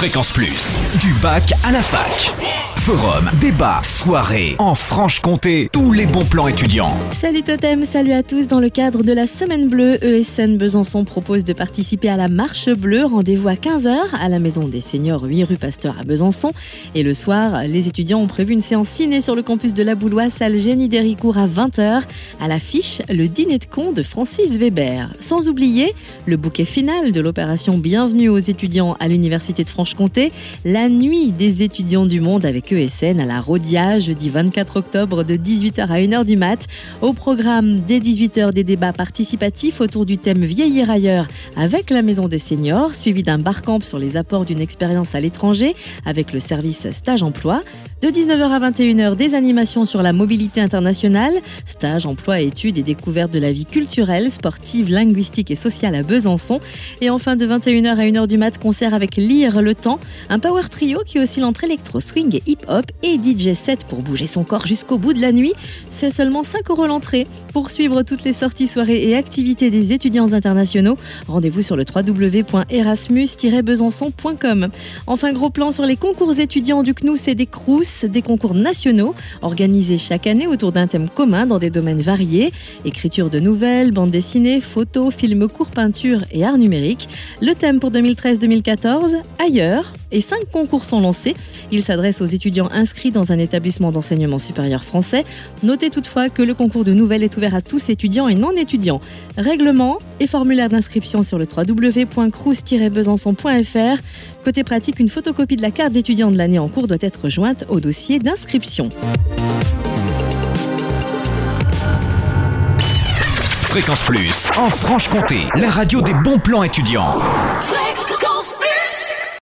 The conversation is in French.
Fréquence Plus, du bac à la fac. Forum, débat, soirée, en Franche-Comté, tous les bons plans étudiants. Salut Totem, salut à tous. Dans le cadre de la Semaine Bleue, ESN Besançon propose de participer à la Marche Bleue. Rendez-vous à 15h à la Maison des Seniors 8 rue Pasteur à Besançon. Et le soir, les étudiants ont prévu une séance ciné sur le campus de la Boulois, salle Génie d'Héricourt à 20h. À l'affiche, le dîner de con de Francis Weber. Sans oublier le bouquet final de l'opération Bienvenue aux étudiants à l'Université de Franche-Comté, la nuit des étudiants du monde avec ESN à la Rodia, jeudi 24 octobre de 18h à 1h du mat. Au programme dès 18h des débats participatifs autour du thème Vieillir ailleurs avec la Maison des Seniors, suivi d'un barcamp sur les apports d'une expérience à l'étranger avec le service Stage Emploi. De 19h à 21h, des animations sur la mobilité internationale, stage, emploi, études et découvertes de la vie culturelle, sportive, linguistique et sociale à Besançon. Et enfin, de 21h à 1h du mat, concert avec Lire le Un power trio qui oscille entre électro, swing et hip-hop et DJ set pour bouger son corps jusqu'au bout de la nuit. C'est seulement 5 euros l'entrée. Pour suivre toutes les sorties, soirées et activités des étudiants internationaux, rendez-vous sur le www.erasmus-besançon.com. Enfin, gros plan sur les concours étudiants du CNUS et des CRUS des concours nationaux organisés chaque année autour d'un thème commun dans des domaines variés écriture de nouvelles, bande dessinée, photos, films courts, peinture et art numérique. Le thème pour 2013-2014 ailleurs et cinq concours sont lancés. Ils s'adressent aux étudiants inscrits dans un établissement d'enseignement supérieur français. Notez toutefois que le concours de nouvelles est ouvert à tous étudiants et non étudiants. Règlement et formulaire d'inscription sur le www.crous-besançon.fr. Côté pratique, une photocopie de la carte d'étudiant de l'année en cours doit être jointe au dossier d'inscription. Fréquence Plus, en Franche-Comté, la radio des bons plans étudiants.